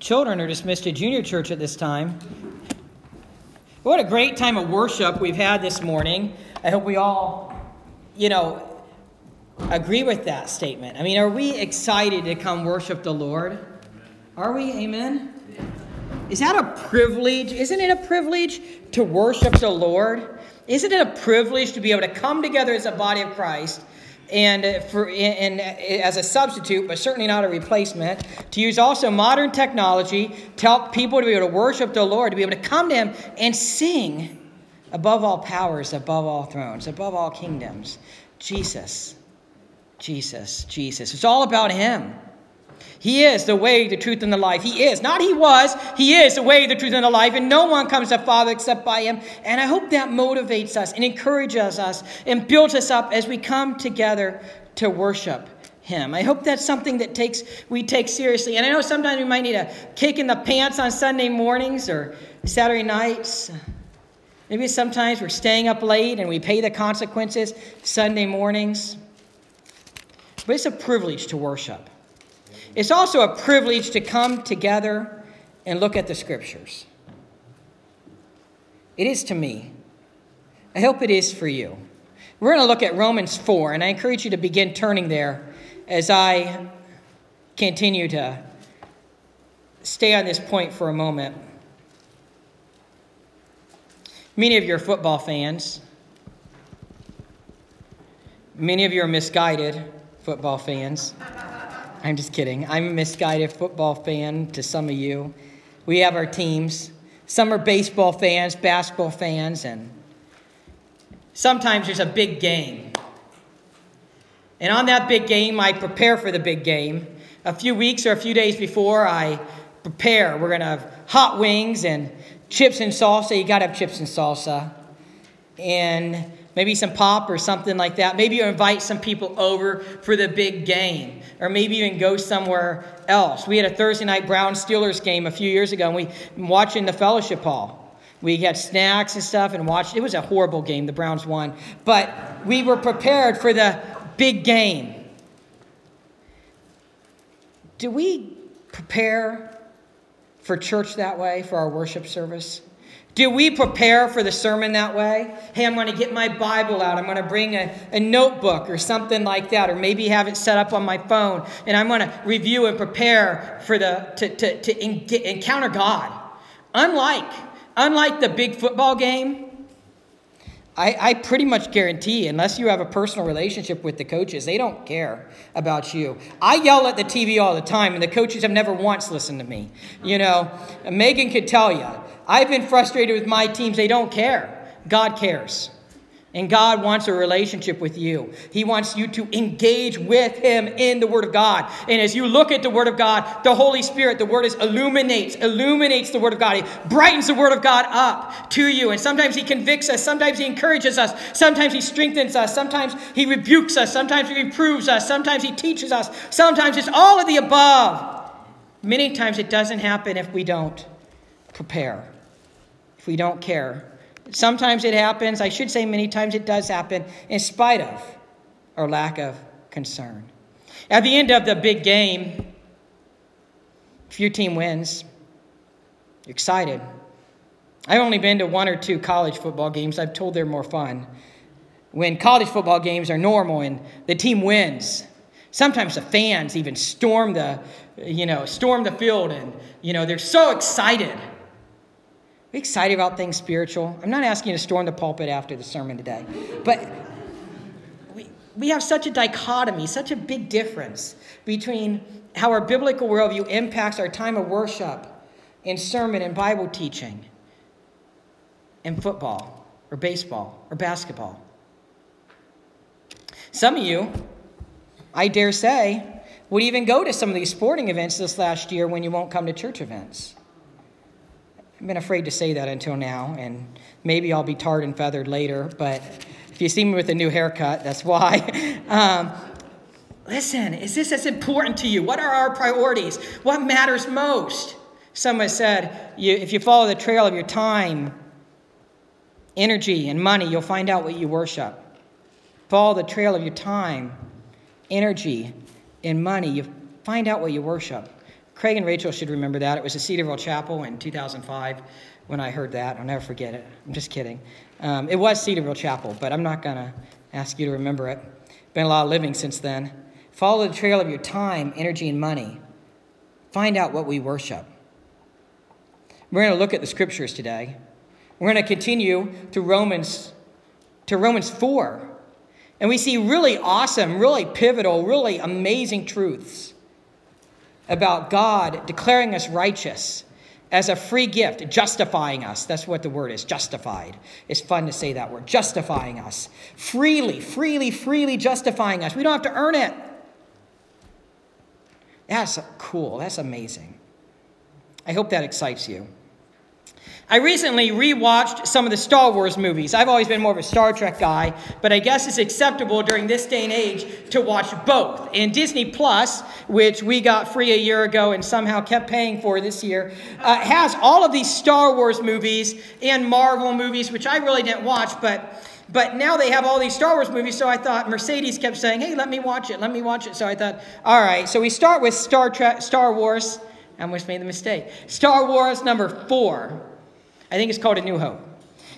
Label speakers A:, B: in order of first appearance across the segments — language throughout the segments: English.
A: Children are dismissed to junior church at this time. What a great time of worship we've had this morning. I hope we all, you know, agree with that statement. I mean, are we excited to come worship the Lord? Are we? Amen? Is that a privilege? Isn't it a privilege to worship the Lord? Isn't it a privilege to be able to come together as a body of Christ and for and as a substitute, but certainly not a replacement, to use also modern technology to help people to be able to worship the Lord, to be able to come to Him and sing above all powers, above all thrones, above all kingdoms. Jesus, Jesus, Jesus. It's all about Him. He is the way, the truth, and the life. He is. Not he was. He is the way, the truth, and the life. And no one comes to Father except by him. And I hope that motivates us and encourages us and builds us up as we come together to worship him. I hope that's something that takes we take seriously. And I know sometimes we might need a kick in the pants on Sunday mornings or Saturday nights. Maybe sometimes we're staying up late and we pay the consequences Sunday mornings. But it's a privilege to worship. It's also a privilege to come together and look at the scriptures. It is to me. I hope it is for you. We're going to look at Romans 4, and I encourage you to begin turning there as I continue to stay on this point for a moment. Many of you are football fans. Many of you are misguided football fans. I'm just kidding. I'm a misguided football fan to some of you. We have our teams. Some are baseball fans, basketball fans, and sometimes there's a big game. And on that big game, I prepare for the big game. A few weeks or a few days before, I prepare. We're going to have hot wings and chips and salsa. You got to have chips and salsa. And maybe some pop or something like that. Maybe you invite some people over for the big game, or maybe even go somewhere else. We had a Thursday night Brown Steelers game a few years ago, and we watched in the fellowship hall. We had snacks and stuff and watched. It was a horrible game. The Browns won, but we were prepared for the big game. Do we prepare for church that way, for our worship service? Do we prepare for the sermon that way? Hey, I'm going to get my Bible out. I'm going to bring a, a, notebook or something like that, or maybe have it set up on my phone, and I'm going to review and prepare for the to, to, to encounter God. Unlike unlike the big football game, I, I pretty much guarantee, unless you have a personal relationship with the coaches, they don't care about you. I yell at the TV all the time, and the coaches have never once listened to me. You know, Megan could tell you. I've been frustrated with my teams, they don't care. God cares. And God wants a relationship with you. He wants you to engage with Him in the Word of God. And as you look at the Word of God, the Holy Spirit, the Word is illuminates, illuminates the Word of God. He brightens the Word of God up to you. And sometimes He convicts us, sometimes He encourages us, sometimes He strengthens us, sometimes He rebukes us, sometimes He reproves us, sometimes He teaches us, sometimes it's all of the above. Many times it doesn't happen if we don't prepare, if we don't care Sometimes it happens, I should say many times it does happen, in spite of our lack of concern. At the end of the big game, if your team wins, you're excited. I've only been to one or two college football games. I've told they're more fun. When college football games are normal and the team wins, sometimes the fans even storm the, you know, storm the field and, you know, they're so excited we excited about things spiritual? I'm not asking you to storm the pulpit after the sermon today, but we, we have such a dichotomy, such a big difference between how our biblical worldview impacts our time of worship in sermon and Bible teaching, and football or baseball or basketball. Some of you, I dare say, would even go to some of these sporting events this last year when you won't come to church events. I've been afraid to say that until now, and maybe I'll be tarred and feathered later, but if you see me with a new haircut, that's why. Um, listen, is this as important to you? What are our priorities? What matters most? Someone said, you, if you follow the trail of your time, energy, and money, you'll find out what you worship. Follow the trail of your time, energy, and money, you find out what you worship. Craig and Rachel should remember that. It was a Cedarville Chapel in 2005 when I heard that. I'll never forget it. I'm just kidding. Um, it was Cedarville Chapel, but I'm not going to ask you to remember it. Been a lot of living since then. Follow the trail of your time, energy, and money. Find out what we worship. We're going to look at the scriptures today. We're going to continue to Romans to Romans 4. And we see really awesome, really pivotal, really amazing truths about God declaring us righteous as a free gift, justifying us. That's what the word is, justified. It's fun to say that word, justifying us. Freely, freely, freely justifying us. We don't have to earn it. That's cool. That's amazing. I hope that excites you. I recently rewatched some of the Star Wars movies. I've always been more of a Star Trek guy, but I guess it's acceptable during this day and age to watch both. And Disney Plus, which we got free a year ago and somehow kept paying for this year, uh, has all of these Star Wars movies and Marvel movies, which I really didn't watch, but. But now they have all these Star Wars movies, so I thought Mercedes kept saying, "Hey, let me watch it, let me watch it." So I thought, all right. So we start with Star Trek, Star Wars. I almost made the mistake. Star Wars number four. I think it's called A New Hope.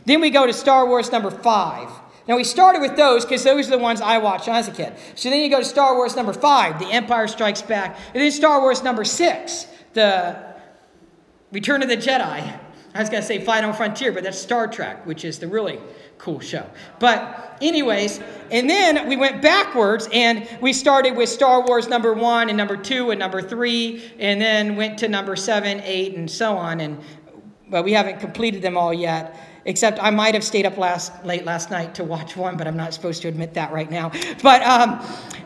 A: Then we go to Star Wars number five. Now, we started with those because those are the ones I watched when I was a kid. So then you go to Star Wars number five, The Empire Strikes Back. And then Star Wars number six, The Return of the Jedi. I was going to say Final Frontier, but that's Star Trek, which is the really cool show. But, anyways, and then we went backwards and we started with Star Wars number one and number two and number three, and then went to number seven, eight, and so on. And but we haven't completed them all yet. Except I might have stayed up last late last night to watch one, but I'm not supposed to admit that right now. But um,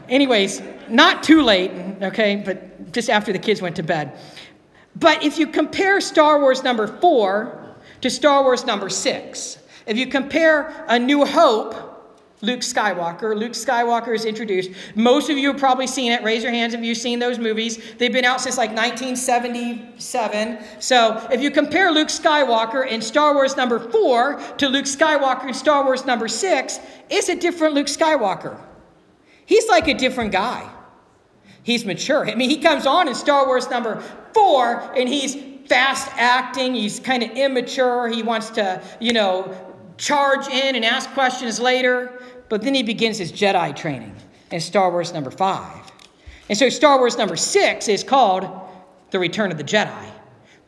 A: anyways, not too late, okay? But just after the kids went to bed. But if you compare Star Wars number four to Star Wars number six, if you compare A New Hope Luke Skywalker. Luke Skywalker is introduced. Most of you have probably seen it. Raise your hands if you've seen those movies. They've been out since like 1977. So if you compare Luke Skywalker in Star Wars number four to Luke Skywalker in Star Wars number six, it's a different Luke Skywalker. He's like a different guy. He's mature. I mean, he comes on in Star Wars number four and he's fast acting. He's kind of immature. He wants to, you know, charge in and ask questions later. But then he begins his Jedi training in Star Wars number five. And so Star Wars number six is called The Return of the Jedi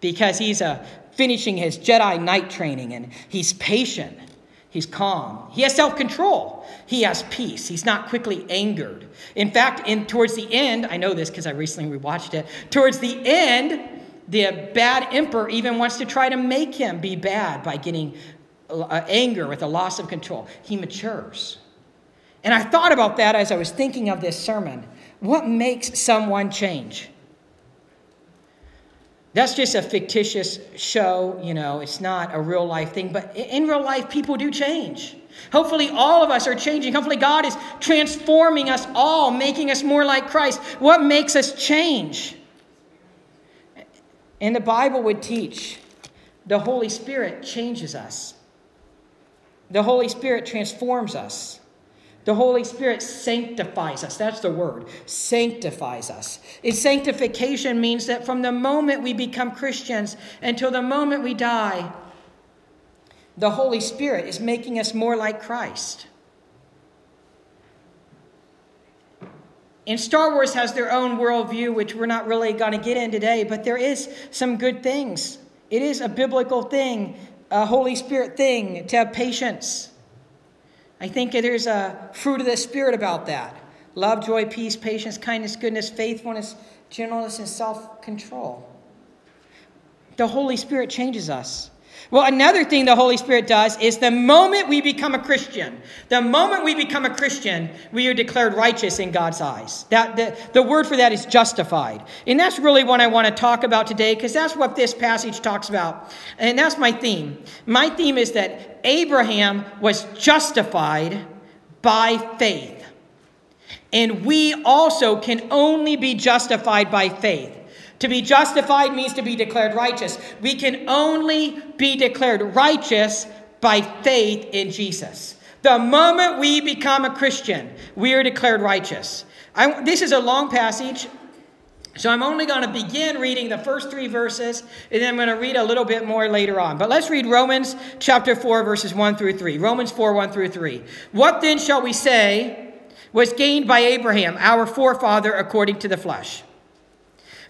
A: because he's uh, finishing his Jedi Knight training and he's patient. He's calm. He has self control. He has peace. He's not quickly angered. In fact, in, towards the end, I know this because I recently rewatched it. Towards the end, the bad emperor even wants to try to make him be bad by getting anger with a loss of control. He matures. And I thought about that as I was thinking of this sermon. What makes someone change? That's just a fictitious show, you know, it's not a real life thing, but in real life, people do change. Hopefully, all of us are changing. Hopefully, God is transforming us all, making us more like Christ. What makes us change? And the Bible would teach the Holy Spirit changes us, the Holy Spirit transforms us. The Holy Spirit sanctifies us. That's the word. Sanctifies us. Its sanctification means that from the moment we become Christians until the moment we die, the Holy Spirit is making us more like Christ. And Star Wars has their own worldview, which we're not really going to get in today, but there is some good things. It is a biblical thing, a Holy Spirit thing to have patience I think there's a fruit of the Spirit about that love, joy, peace, patience, kindness, goodness, faithfulness, gentleness, and self control. The Holy Spirit changes us. Well, another thing the Holy Spirit does is the moment we become a Christian, the moment we become a Christian, we are declared righteous in God's eyes. That the, the word for that is justified. And that's really what I want to talk about today because that's what this passage talks about. And that's my theme. My theme is that Abraham was justified by faith. And we also can only be justified by faith. To be justified means to be declared righteous. We can only be declared righteous by faith in Jesus. The moment we become a Christian, we are declared righteous. I, this is a long passage, So I'm only going to begin reading the first three verses, and then I'm going to read a little bit more later on. But let's read Romans chapter 4, verses 1 through 3. Romans 4, 1 through 3. What then shall we say was gained by Abraham, our forefather, according to the flesh?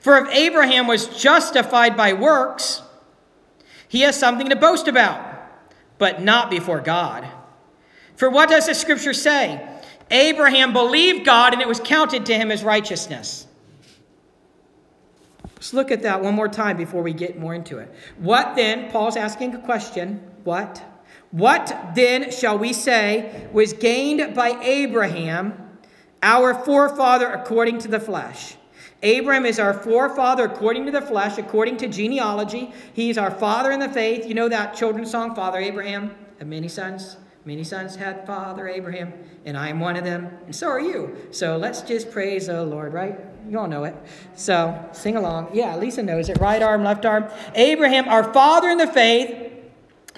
A: For if Abraham was justified by works, he has something to boast about, but not before God. For what does the scripture say? Abraham believed God, and it was counted to him as righteousness. Let's look at that one more time before we get more into it. What then, Paul's asking a question. What? What then shall we say was gained by Abraham, our forefather according to the flesh? Abraham is our forefather according to the flesh, according to genealogy. He's our father in the faith. You know that children's song, Father Abraham, have many sons. Many sons had Father Abraham, and I am one of them, and so are you. So let's just praise the Lord, right? You all know it. So sing along. Yeah, Lisa knows it. Right arm, left arm. Abraham, our father in the faith.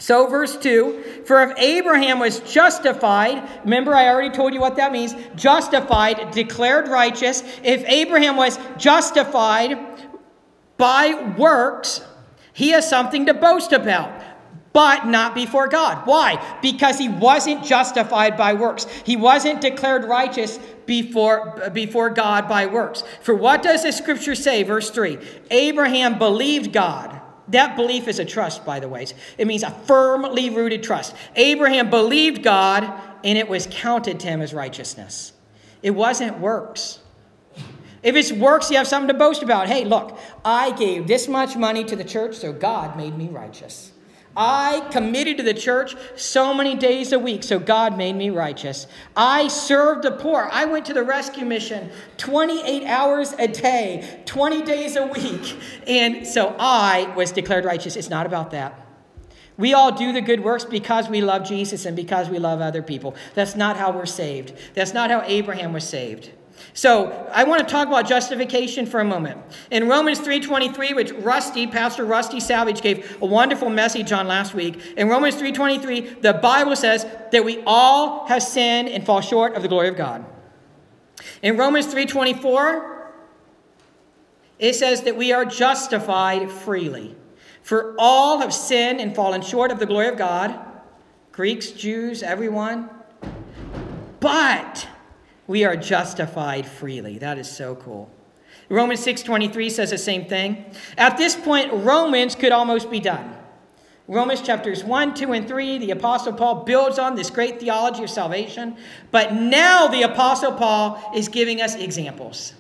A: So, verse 2 For if Abraham was justified, remember I already told you what that means justified, declared righteous. If Abraham was justified by works, he has something to boast about but not before God. Why? Because he wasn't justified by works. He wasn't declared righteous before, before God by works. For what does the scripture say? Verse 3 Abraham believed God. That belief is a trust, by the way. It means a firmly rooted trust. Abraham believed God, and it was counted to him as righteousness. It wasn't works. If it's works, you have something to boast about. Hey, look, I gave this much money to the church, so God made me righteous. I committed to the church so many days a week, so God made me righteous. I served the poor. I went to the rescue mission 28 hours a day, 20 days a week. And so I was declared righteous. It's not about that. We all do the good works because we love Jesus and because we love other people. That's not how we're saved. That's not how Abraham was saved. So I want to talk about justification for a moment. In Romans 3.23, which Rusty, Pastor Rusty Savage gave a wonderful message on last week, in Romans 3.23, the Bible says that we all have sinned and fall short of the glory of God. In Romans 3.24, it says that we are justified freely. For all have sinned and fallen short of the glory of God. Greeks, Jews, everyone. But we are justified freely. That is so cool. Romans 6:23 says the same thing. At this point, Romans could almost be done. Romans chapters 1, 2, and 3, the Apostle Paul builds on this great theology of salvation. But now the Apostle Paul is giving us examples.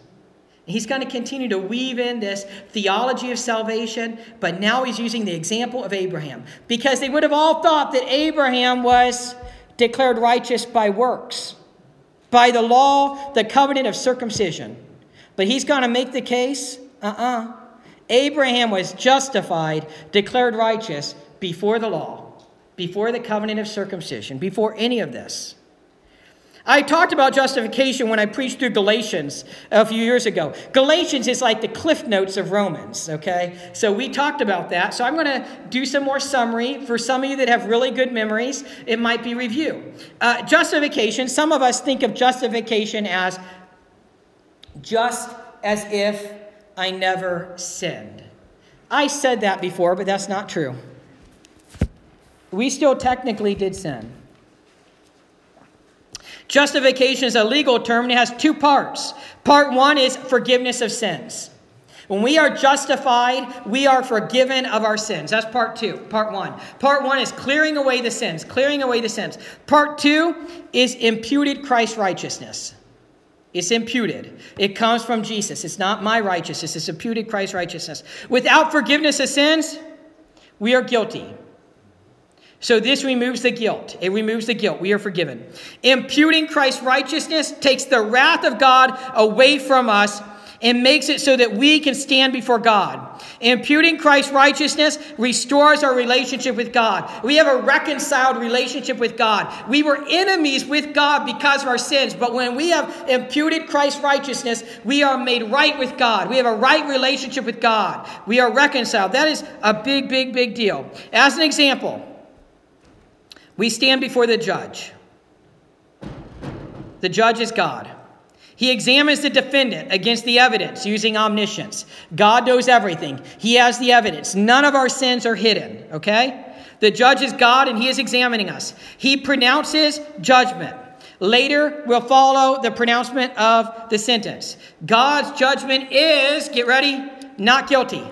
A: He's going to continue to weave in this theology of salvation, but now he's using the example of Abraham. Because they would have all thought that Abraham was declared righteous by works by the law, the covenant of circumcision. But he's going to make the case uh uh-uh. uh Abraham was justified, declared righteous before the law, before the covenant of circumcision, before any of this. I talked about justification when I preached through Galatians a few years ago. Galatians is like the cliff notes of Romans, okay? So we talked about that. So I'm going to do some more summary. For some of you that have really good memories, it might be review. Uh, justification, some of us think of justification as just as if I never sinned. I said that before, but that's not true. We still technically did sin. Justification is a legal term and it has two parts. Part one is forgiveness of sins. When we are justified, we are forgiven of our sins. That's part two, part one. Part one is clearing away the sins, clearing away the sins. Part two is imputed Christ righteousness. It's imputed. It comes from Jesus. It's not my righteousness, it's imputed Christ righteousness. Without forgiveness of sins, we are guilty. So this removes the guilt. It removes the guilt. We are forgiven. Imputing Christ's righteousness takes the wrath of God away from us and makes it so that we can stand before God. Imputing Christ's righteousness restores our relationship with God. We have a reconciled relationship with God. We were enemies with God because of our sins, but when we have imputed Christ's righteousness, we are made right with God. We have a right relationship with God. We are reconciled. That is a big, big, big deal. As an example, we stand before the judge. The judge is God. He examines the defendant against the evidence using omniscience. God knows everything, He has the evidence. None of our sins are hidden, okay? The judge is God and He is examining us. He pronounces judgment. Later will follow the pronouncement of the sentence. God's judgment is, get ready, not guilty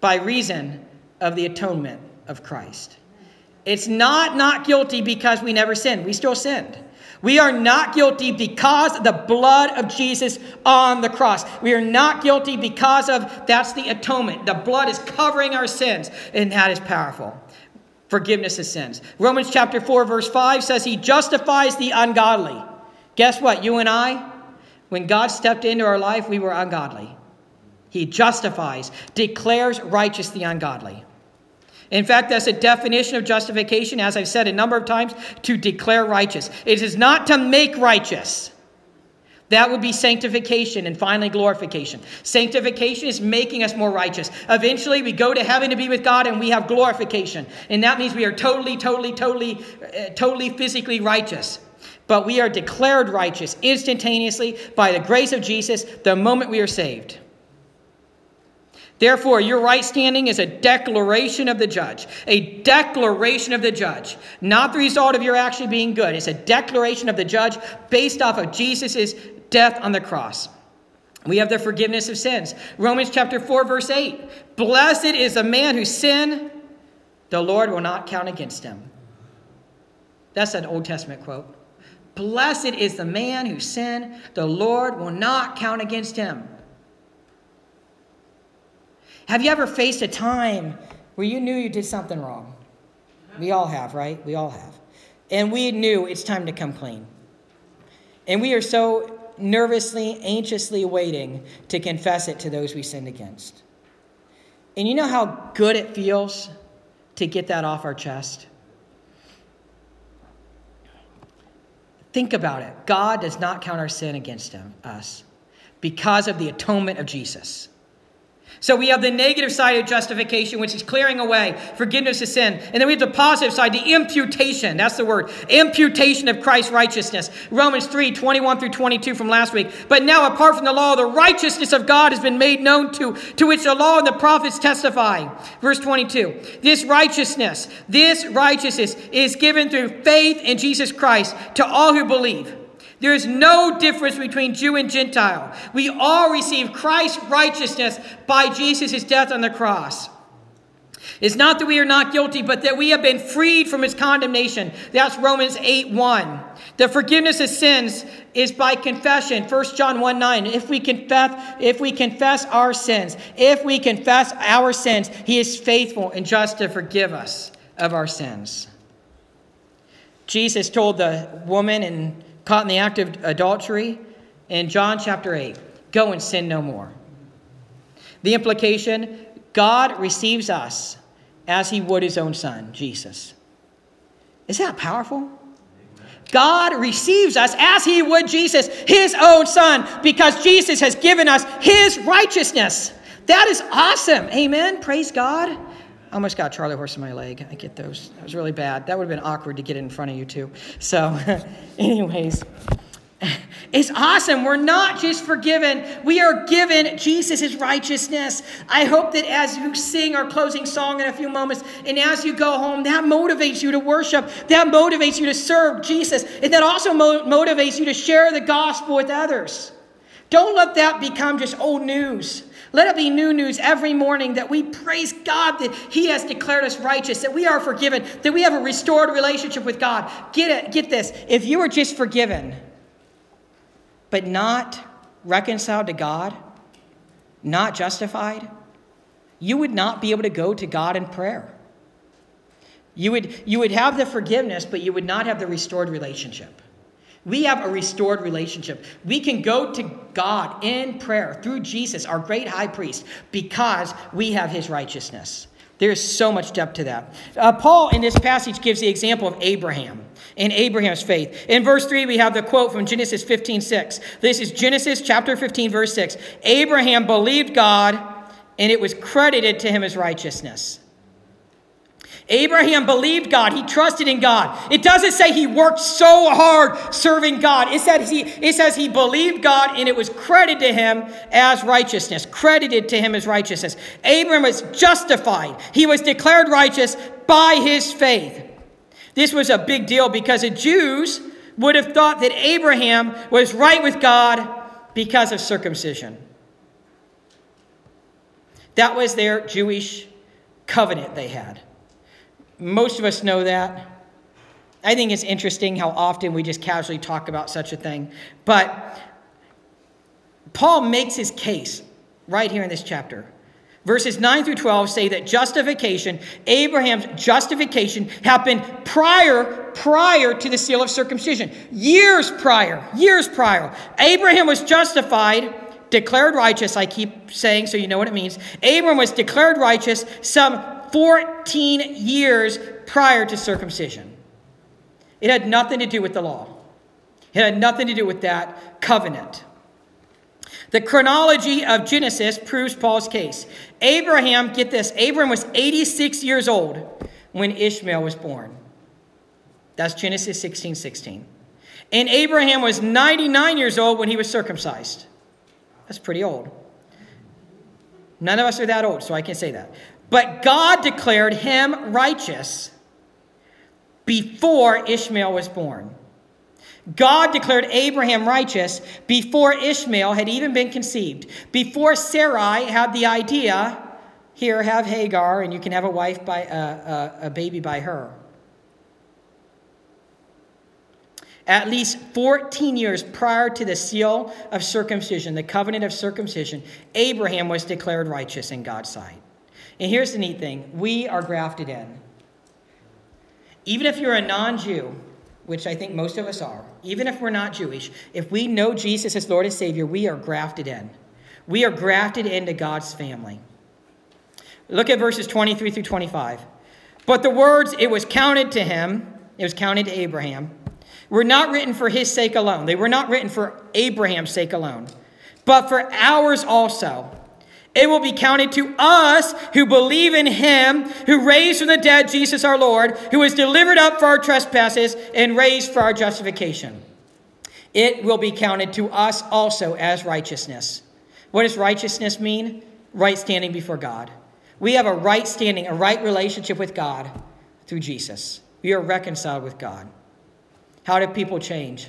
A: by reason of the atonement of Christ. It's not not guilty because we never sinned. We still sinned. We are not guilty because of the blood of Jesus on the cross. We are not guilty because of that's the atonement. The blood is covering our sins, and that is powerful. Forgiveness of sins. Romans chapter 4, verse 5 says he justifies the ungodly. Guess what? You and I, when God stepped into our life, we were ungodly. He justifies, declares righteous the ungodly. In fact, that's a definition of justification, as I've said a number of times, to declare righteous. It is not to make righteous. That would be sanctification and finally glorification. Sanctification is making us more righteous. Eventually, we go to heaven to be with God and we have glorification. And that means we are totally, totally, totally, uh, totally physically righteous. But we are declared righteous instantaneously by the grace of Jesus the moment we are saved. Therefore, your right standing is a declaration of the judge. A declaration of the judge. Not the result of your actually being good. It's a declaration of the judge based off of Jesus' death on the cross. We have the forgiveness of sins. Romans chapter 4, verse 8. Blessed is the man whose sin the Lord will not count against him. That's an Old Testament quote. Blessed is the man whose sin the Lord will not count against him. Have you ever faced a time where you knew you did something wrong? We all have, right? We all have. And we knew it's time to come clean. And we are so nervously, anxiously waiting to confess it to those we sinned against. And you know how good it feels to get that off our chest? Think about it. God does not count our sin against him, us because of the atonement of Jesus. So we have the negative side of justification, which is clearing away forgiveness of sin. And then we have the positive side, the imputation. That's the word. Imputation of Christ's righteousness. Romans 3 21 through 22 from last week. But now, apart from the law, the righteousness of God has been made known to, to which the law and the prophets testify. Verse 22. This righteousness, this righteousness is given through faith in Jesus Christ to all who believe. There is no difference between Jew and Gentile. We all receive Christ's righteousness by Jesus' death on the cross. It's not that we are not guilty, but that we have been freed from his condemnation. That's Romans 8 1. The forgiveness of sins is by confession. 1 John 1 9. If we confess, if we confess our sins, if we confess our sins, he is faithful and just to forgive us of our sins. Jesus told the woman in caught in the act of adultery in John chapter 8 go and sin no more. The implication God receives us as he would his own son, Jesus. Is that powerful? God receives us as he would Jesus, his own son, because Jesus has given us his righteousness. That is awesome. Amen. Praise God. I almost got Charlie horse in my leg. I get those. That was really bad. That would have been awkward to get in front of you too. So, anyways, it's awesome. We're not just forgiven, we are given Jesus' righteousness. I hope that as you sing our closing song in a few moments, and as you go home, that motivates you to worship, that motivates you to serve Jesus, and that also mo- motivates you to share the gospel with others. Don't let that become just old news. Let it be new news every morning that we praise God that He has declared us righteous, that we are forgiven, that we have a restored relationship with God. Get it, get this. If you are just forgiven, but not reconciled to God, not justified, you would not be able to go to God in prayer. You would, you would have the forgiveness, but you would not have the restored relationship. We have a restored relationship. We can go to God in prayer through Jesus, our great high priest, because we have his righteousness. There's so much depth to that. Uh, Paul, in this passage, gives the example of Abraham and Abraham's faith. In verse 3, we have the quote from Genesis 15 6. This is Genesis chapter 15, verse 6. Abraham believed God, and it was credited to him as righteousness. Abraham believed God. He trusted in God. It doesn't say he worked so hard serving God. It says he, it says he believed God and it was credited to him as righteousness. Credited to him as righteousness. Abraham was justified. He was declared righteous by his faith. This was a big deal because the Jews would have thought that Abraham was right with God because of circumcision. That was their Jewish covenant they had. Most of us know that. I think it's interesting how often we just casually talk about such a thing. But Paul makes his case right here in this chapter. Verses 9 through 12 say that justification, Abraham's justification, happened prior, prior to the seal of circumcision. Years prior, years prior. Abraham was justified, declared righteous, I keep saying so you know what it means. Abraham was declared righteous some 14 years prior to circumcision. It had nothing to do with the law, it had nothing to do with that covenant. The chronology of Genesis proves Paul's case. Abraham, get this, Abraham was 86 years old when Ishmael was born. That's Genesis 16 16. And Abraham was 99 years old when he was circumcised. That's pretty old. None of us are that old, so I can say that. But God declared him righteous before Ishmael was born. God declared Abraham righteous before Ishmael had even been conceived, before Sarai had the idea, here, have Hagar, and you can have a wife by uh, uh, a baby by her. At least 14 years prior to the seal of circumcision, the covenant of circumcision, Abraham was declared righteous in God's sight. And here's the neat thing we are grafted in. Even if you're a non Jew, which I think most of us are, even if we're not Jewish, if we know Jesus as Lord and Savior, we are grafted in. We are grafted into God's family. Look at verses 23 through 25. But the words, it was counted to him, it was counted to Abraham, were not written for his sake alone. They were not written for Abraham's sake alone, but for ours also. It will be counted to us who believe in him who raised from the dead Jesus our Lord, who was delivered up for our trespasses and raised for our justification. It will be counted to us also as righteousness. What does righteousness mean? Right standing before God. We have a right standing, a right relationship with God through Jesus. We are reconciled with God. How do people change?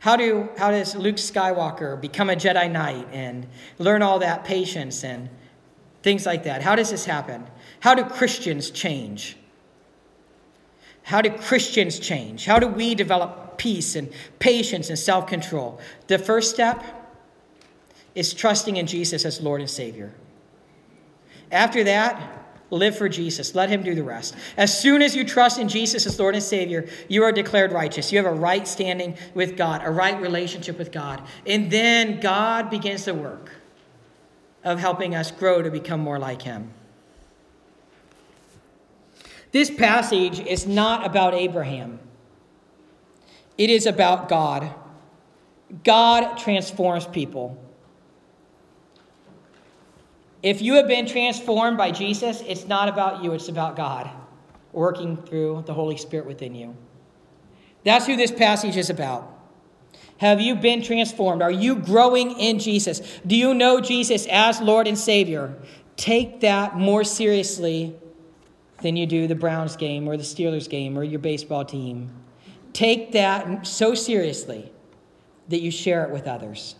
A: How, do, how does Luke Skywalker become a Jedi Knight and learn all that patience and things like that? How does this happen? How do Christians change? How do Christians change? How do we develop peace and patience and self control? The first step is trusting in Jesus as Lord and Savior. After that, Live for Jesus. Let him do the rest. As soon as you trust in Jesus as Lord and Savior, you are declared righteous. You have a right standing with God, a right relationship with God. And then God begins the work of helping us grow to become more like him. This passage is not about Abraham, it is about God. God transforms people. If you have been transformed by Jesus, it's not about you, it's about God working through the Holy Spirit within you. That's who this passage is about. Have you been transformed? Are you growing in Jesus? Do you know Jesus as Lord and Savior? Take that more seriously than you do the Browns game or the Steelers game or your baseball team. Take that so seriously that you share it with others.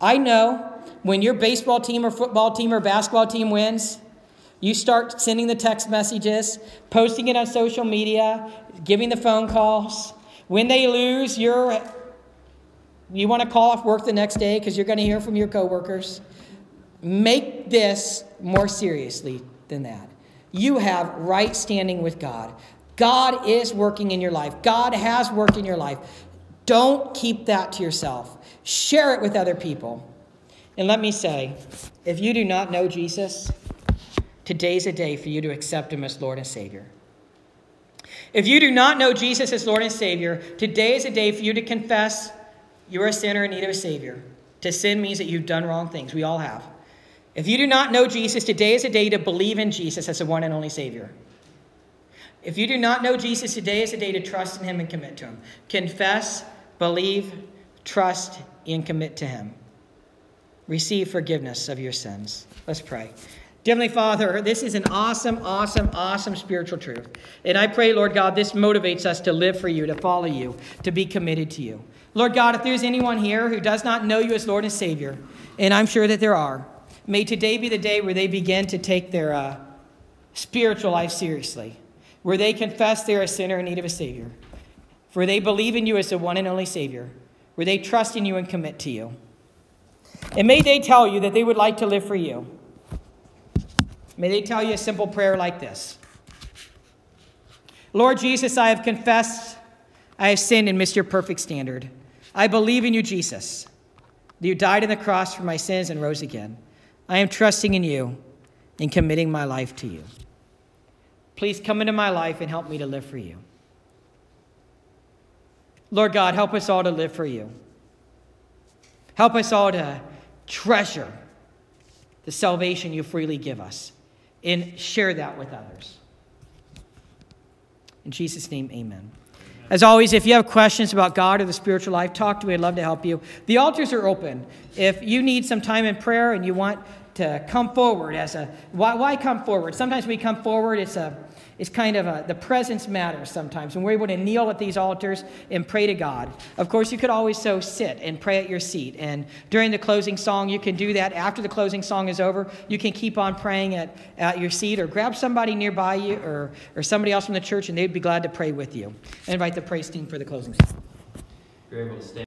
A: I know when your baseball team or football team or basketball team wins, you start sending the text messages, posting it on social media, giving the phone calls. When they lose, you're you want to call off work the next day because you're going to hear from your coworkers. Make this more seriously than that. You have right standing with God. God is working in your life. God has worked in your life. Don't keep that to yourself. Share it with other people. And let me say, if you do not know Jesus, today's a day for you to accept him as Lord and Savior. If you do not know Jesus as Lord and Savior, today is a day for you to confess you're a sinner in need of a Savior. To sin means that you've done wrong things. We all have. If you do not know Jesus, today is a day to believe in Jesus as the one and only Savior. If you do not know Jesus, today is a day to trust in him and commit to him. Confess, believe, trust, and commit to him. Receive forgiveness of your sins. Let's pray. Heavenly Father, this is an awesome, awesome, awesome spiritual truth. And I pray, Lord God, this motivates us to live for you, to follow you, to be committed to you. Lord God, if there's anyone here who does not know you as Lord and Savior, and I'm sure that there are, may today be the day where they begin to take their uh, spiritual life seriously, where they confess they're a sinner in need of a Savior, where they believe in you as the one and only Savior, where they trust in you and commit to you. And may they tell you that they would like to live for you. May they tell you a simple prayer like this Lord Jesus, I have confessed I have sinned and missed your perfect standard. I believe in you, Jesus, you died on the cross for my sins and rose again. I am trusting in you and committing my life to you. Please come into my life and help me to live for you. Lord God, help us all to live for you. Help us all to treasure the salvation you freely give us and share that with others. In Jesus' name, amen. As always, if you have questions about God or the spiritual life, talk to me. I'd love to help you. The altars are open. If you need some time in prayer and you want to come forward as a why, why come forward? Sometimes we come forward, it's a it's kind of a, the presence matters sometimes. And we're able to kneel at these altars and pray to God. Of course, you could always so sit and pray at your seat. And during the closing song, you can do that. After the closing song is over, you can keep on praying at, at your seat or grab somebody nearby you or, or somebody else from the church, and they'd be glad to pray with you. I invite the praise team for the closing song.